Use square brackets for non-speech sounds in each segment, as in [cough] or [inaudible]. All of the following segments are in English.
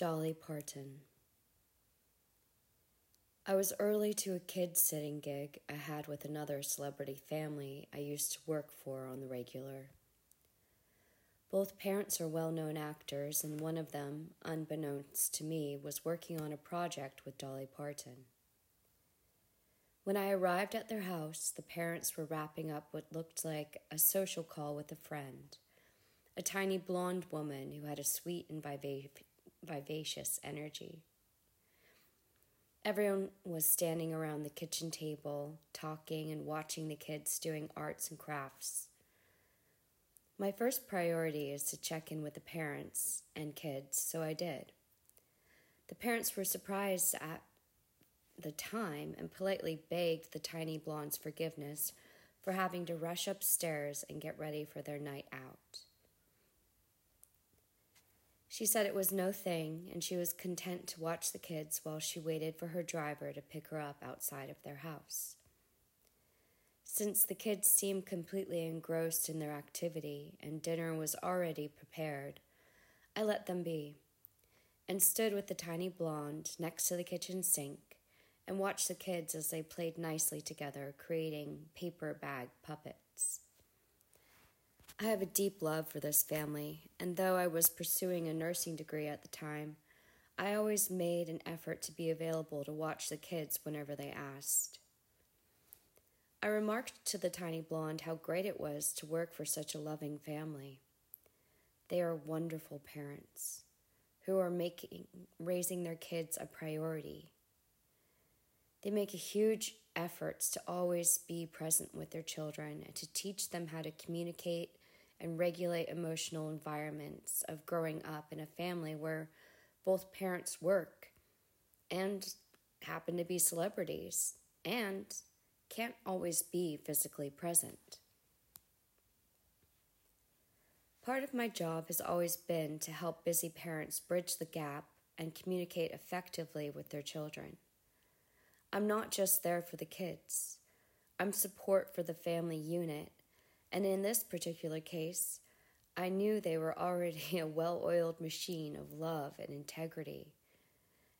Dolly Parton. I was early to a kid sitting gig I had with another celebrity family I used to work for on the regular. Both parents are well known actors, and one of them, unbeknownst to me, was working on a project with Dolly Parton. When I arrived at their house, the parents were wrapping up what looked like a social call with a friend, a tiny blonde woman who had a sweet and vivacious vivacious energy. Everyone was standing around the kitchen table, talking and watching the kids doing arts and crafts. My first priority is to check in with the parents and kids, so I did. The parents were surprised at the time and politely begged the tiny blonde's forgiveness for having to rush upstairs and get ready for their night out. She said it was no thing, and she was content to watch the kids while she waited for her driver to pick her up outside of their house. Since the kids seemed completely engrossed in their activity and dinner was already prepared, I let them be and stood with the tiny blonde next to the kitchen sink and watched the kids as they played nicely together, creating paper bag puppets. I have a deep love for this family, and though I was pursuing a nursing degree at the time, I always made an effort to be available to watch the kids whenever they asked. I remarked to the tiny blonde how great it was to work for such a loving family. They are wonderful parents who are making raising their kids a priority. They make a huge efforts to always be present with their children and to teach them how to communicate and regulate emotional environments of growing up in a family where both parents work and happen to be celebrities and can't always be physically present. Part of my job has always been to help busy parents bridge the gap and communicate effectively with their children. I'm not just there for the kids, I'm support for the family unit and in this particular case, I knew they were already [laughs] a well oiled machine of love and integrity,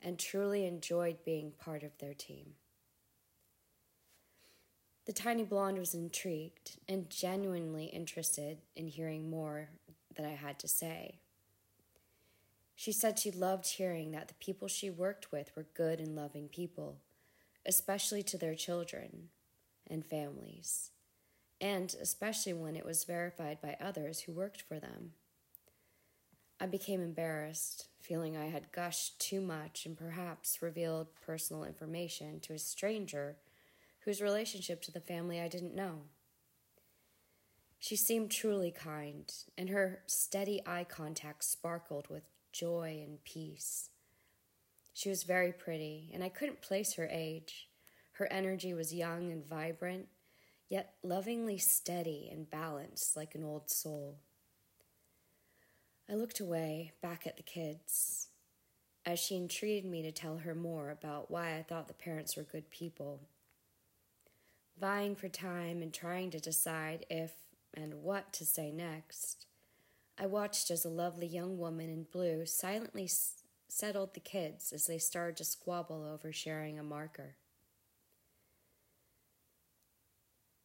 and truly enjoyed being part of their team. The tiny blonde was intrigued and genuinely interested in hearing more that I had to say. She said she loved hearing that the people she worked with were good and loving people, especially to their children and families and especially when it was verified by others who worked for them. I became embarrassed, feeling I had gushed too much and perhaps revealed personal information to a stranger whose relationship to the family I didn't know. She seemed truly kind, and her steady eye contact sparkled with joy and peace. She was very pretty, and I couldn't place her age. Her energy was young and vibrant, yet lovingly steady and balanced like an old soul. I looked away, back at the kids, as she entreated me to tell her more about why I thought the parents were good people. Vying for time and trying to decide if and what to say next, I watched as a lovely young woman in blue silently s- settled the kids as they started to squabble over sharing a marker.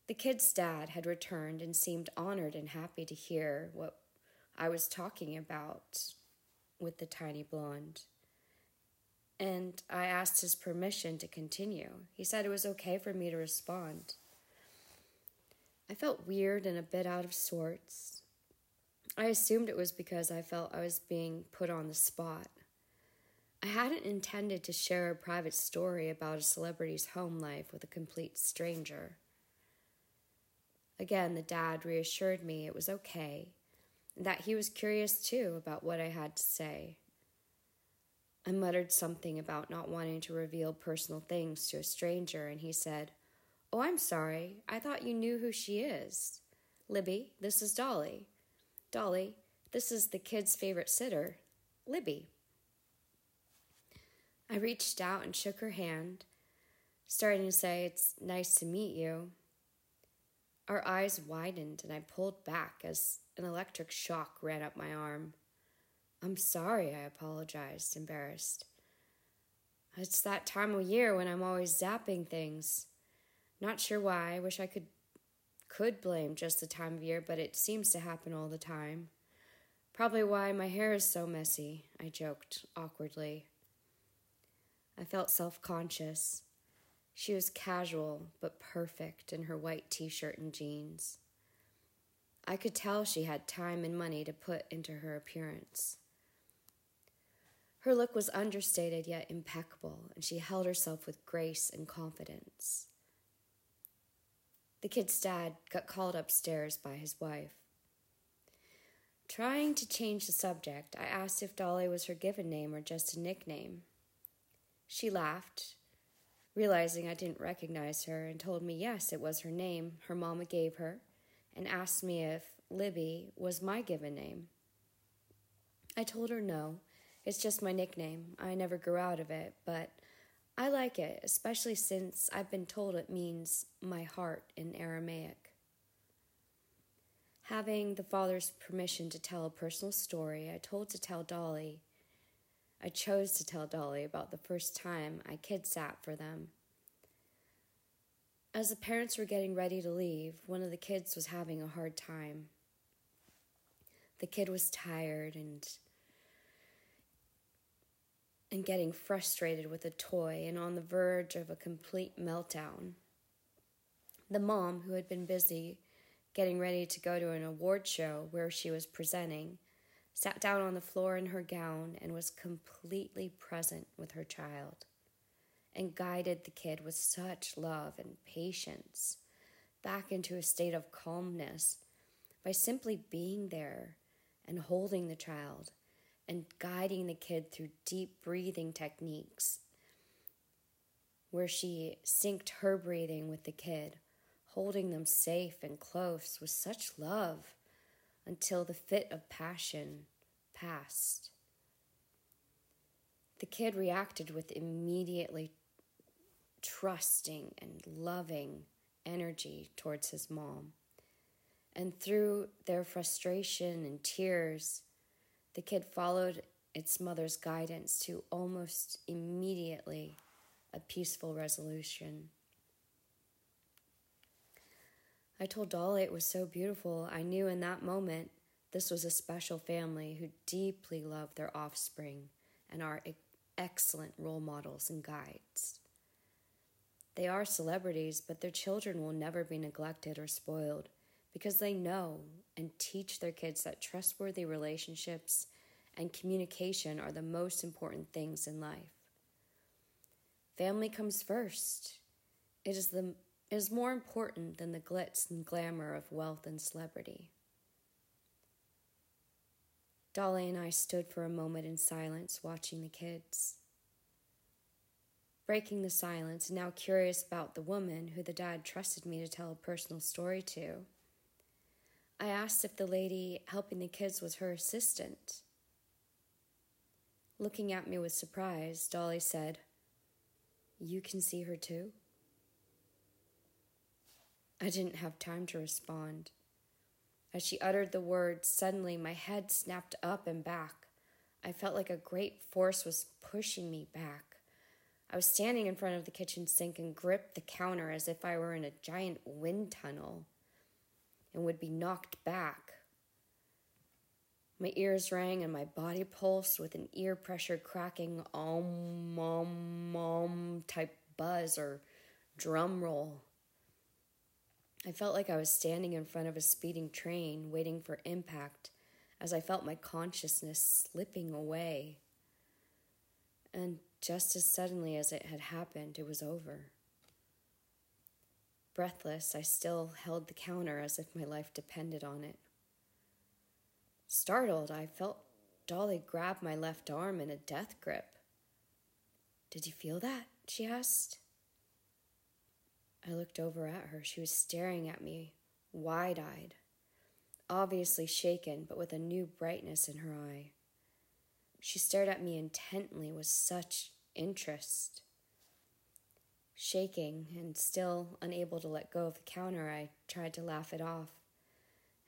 The kid's dad had returned and seemed honored and happy to hear what I was talking about with the tiny blonde. And I asked his permission to continue. He said it was okay for me to respond. I felt weird and a bit out of sorts. I assumed it was because I felt I was being put on the spot. I hadn't intended to share a private story about a celebrity's home life with a complete stranger. Again, the dad reassured me it was okay, and that he was curious too about what I had to say. I muttered something about not wanting to reveal personal things to a stranger, and he said, Oh, I'm sorry. I thought you knew who she is. Libby, this is Dolly. Dolly, this is the kid's favorite sitter, Libby. I reached out and shook her hand, starting to say, It's nice to meet you. Our eyes widened, and I pulled back as an electric shock ran up my arm. I'm sorry, I apologized, embarrassed. It's that time of year when I'm always zapping things. Not sure why. I wish I could could blame just the time of year, but it seems to happen all the time. Probably why my hair is so messy, I joked awkwardly. I felt self conscious. She was casual but perfect in her white t shirt and jeans. I could tell she had time and money to put into her appearance. Her look was understated yet impeccable, and she held herself with grace and confidence. The kid's dad got called upstairs by his wife. Trying to change the subject, I asked if Dolly was her given name or just a nickname. She laughed, realizing I didn't recognize her, and told me yes, it was her name her mama gave her, and asked me if Libby was my given name. I told her no, it's just my nickname. I never grew out of it, but I like it, especially since I've been told it means my heart in Aramaic. Having the father's permission to tell a personal story, I told to tell Dolly. I chose to tell Dolly about the first time I kid sat for them. As the parents were getting ready to leave, one of the kids was having a hard time. The kid was tired and and getting frustrated with a toy and on the verge of a complete meltdown. The mom, who had been busy getting ready to go to an award show where she was presenting, sat down on the floor in her gown and was completely present with her child and guided the kid with such love and patience back into a state of calmness by simply being there and holding the child and guiding the kid through deep breathing techniques where she synced her breathing with the kid, holding them safe and close with such love until the fit of passion passed. The kid reacted with immediately trusting and loving energy towards his mom. And through their frustration and tears, the kid followed its mother's guidance to almost immediately a peaceful resolution. I told Dolly it was so beautiful. I knew in that moment this was a special family who deeply loved their offspring and are excellent role models and guides. They are celebrities, but their children will never be neglected or spoiled because they know and teach their kids that trustworthy relationships and communication are the most important things in life. Family comes first. It is, the, is more important than the glitz and glamour of wealth and celebrity. Dolly and I stood for a moment in silence watching the kids. Breaking the silence, now curious about the woman who the dad trusted me to tell a personal story to, I asked if the lady helping the kids was her assistant. Looking at me with surprise, Dolly said, You can see her too? I didn't have time to respond. As she uttered the words, suddenly my head snapped up and back. I felt like a great force was pushing me back. I was standing in front of the kitchen sink and gripped the counter as if I were in a giant wind tunnel and would be knocked back. My ears rang and my body pulsed with an ear pressure cracking om om type buzz or drum roll. I felt like I was standing in front of a speeding train waiting for impact as I felt my consciousness slipping away. And just as suddenly as it had happened, it was over. Breathless, I still held the counter as if my life depended on it. Startled, I felt Dolly grab my left arm in a death grip. Did you feel that? she asked. I looked over at her. She was staring at me, wide eyed, obviously shaken, but with a new brightness in her eye. She stared at me intently with such interest. Shaking and still unable to let go of the counter, I tried to laugh it off.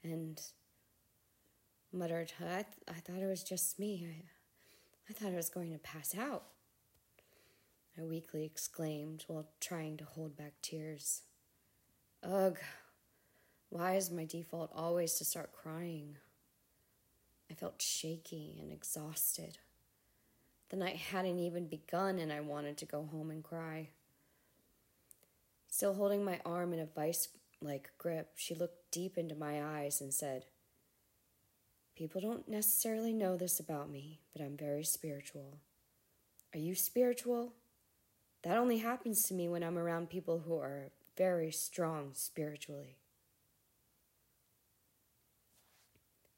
And muttered, I, th- I thought it was just me. I, I thought I was going to pass out. I weakly exclaimed while trying to hold back tears. Ugh, why is my default always to start crying? I felt shaky and exhausted. The night hadn't even begun, and I wanted to go home and cry. Still holding my arm in a vice like grip, she looked deep into my eyes and said, People don't necessarily know this about me, but I'm very spiritual. Are you spiritual? That only happens to me when I'm around people who are very strong spiritually.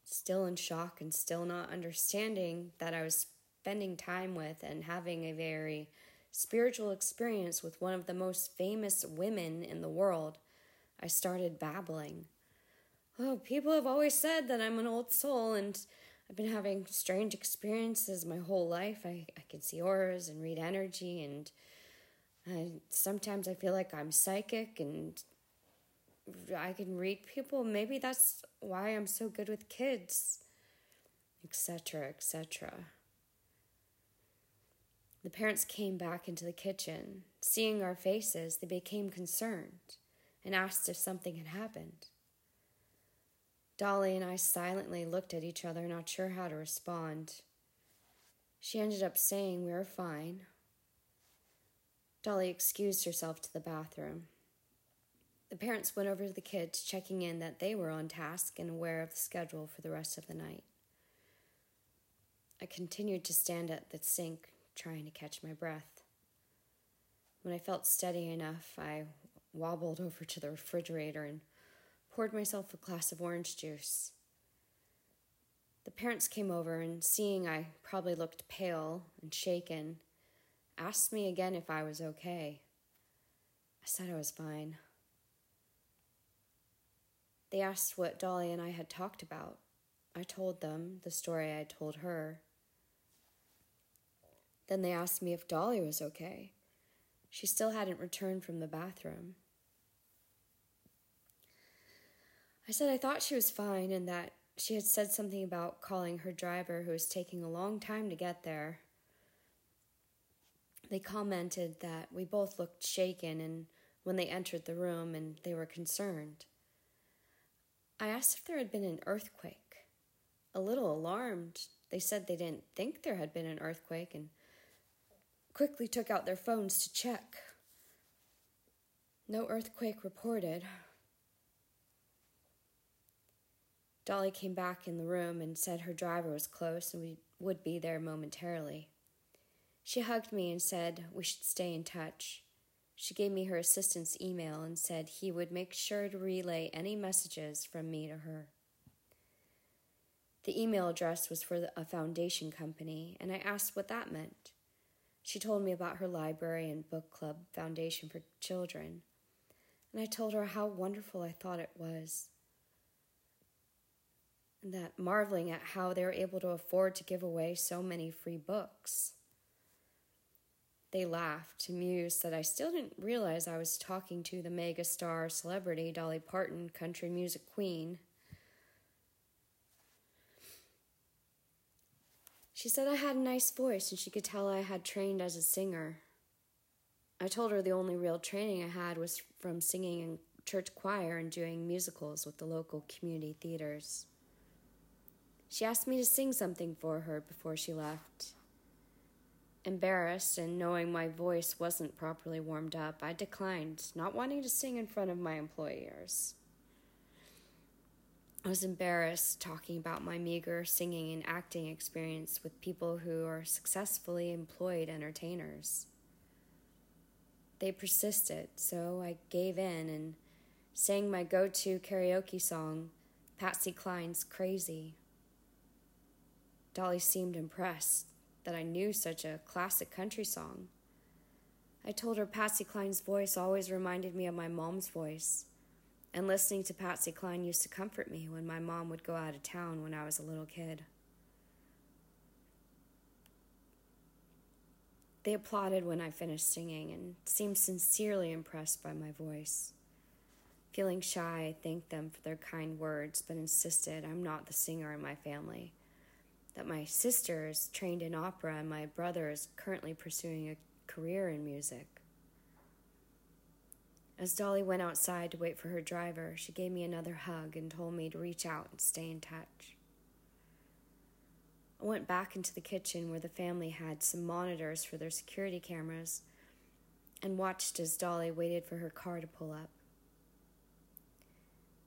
Still in shock and still not understanding that I was spending time with and having a very spiritual experience with one of the most famous women in the world, I started babbling. Oh, people have always said that I'm an old soul, and I've been having strange experiences my whole life. I, I can see auras and read energy, and I, sometimes I feel like I'm psychic and I can read people. Maybe that's why I'm so good with kids, etc., etc. The parents came back into the kitchen. Seeing our faces, they became concerned and asked if something had happened. Dolly and I silently looked at each other, not sure how to respond. She ended up saying we were fine. Dolly excused herself to the bathroom. The parents went over to the kids, checking in that they were on task and aware of the schedule for the rest of the night. I continued to stand at the sink, trying to catch my breath. When I felt steady enough, I wobbled over to the refrigerator and poured myself a glass of orange juice. The parents came over and, seeing I probably looked pale and shaken, asked me again if I was okay. I said I was fine. They asked what Dolly and I had talked about. I told them the story I had told her. Then they asked me if Dolly was okay. She still hadn't returned from the bathroom. I said I thought she was fine and that she had said something about calling her driver, who was taking a long time to get there. They commented that we both looked shaken and when they entered the room and they were concerned. I asked if there had been an earthquake. A little alarmed, they said they didn't think there had been an earthquake and quickly took out their phones to check. No earthquake reported. Dolly came back in the room and said her driver was close and we would be there momentarily. She hugged me and said we should stay in touch. She gave me her assistant's email and said he would make sure to relay any messages from me to her. The email address was for a foundation company, and I asked what that meant. She told me about her library and book club foundation for children, and I told her how wonderful I thought it was. And that marveling at how they were able to afford to give away so many free books. They laughed, amused that I still didn't realize I was talking to the mega star celebrity Dolly Parton, country music queen. She said I had a nice voice and she could tell I had trained as a singer. I told her the only real training I had was from singing in church choir and doing musicals with the local community theaters. She asked me to sing something for her before she left. Embarrassed and knowing my voice wasn't properly warmed up, I declined, not wanting to sing in front of my employers. I was embarrassed talking about my meager singing and acting experience with people who are successfully employed entertainers. They persisted, so I gave in and sang my go to karaoke song, Patsy Cline's Crazy. Dolly seemed impressed that I knew such a classic country song. I told her Patsy Cline's voice always reminded me of my mom's voice, and listening to Patsy Cline used to comfort me when my mom would go out of town when I was a little kid. They applauded when I finished singing and seemed sincerely impressed by my voice. Feeling shy, I thanked them for their kind words, but insisted I'm not the singer in my family. That my sister is trained in opera and my brother is currently pursuing a career in music. As Dolly went outside to wait for her driver, she gave me another hug and told me to reach out and stay in touch. I went back into the kitchen where the family had some monitors for their security cameras and watched as Dolly waited for her car to pull up.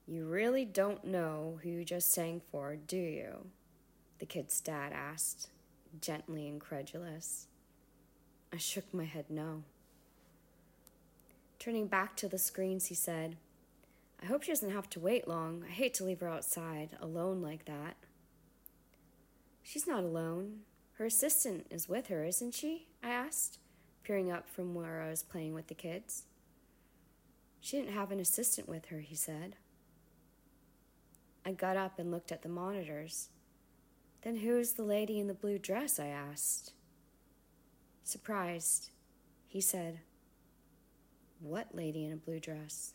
You really don't know who you just sang for, do you? The kid's dad asked, gently incredulous. I shook my head no. Turning back to the screens, he said, I hope she doesn't have to wait long. I hate to leave her outside, alone like that. She's not alone. Her assistant is with her, isn't she? I asked, peering up from where I was playing with the kids. She didn't have an assistant with her, he said. I got up and looked at the monitors. Then who is the lady in the blue dress? I asked. Surprised, he said, what lady in a blue dress?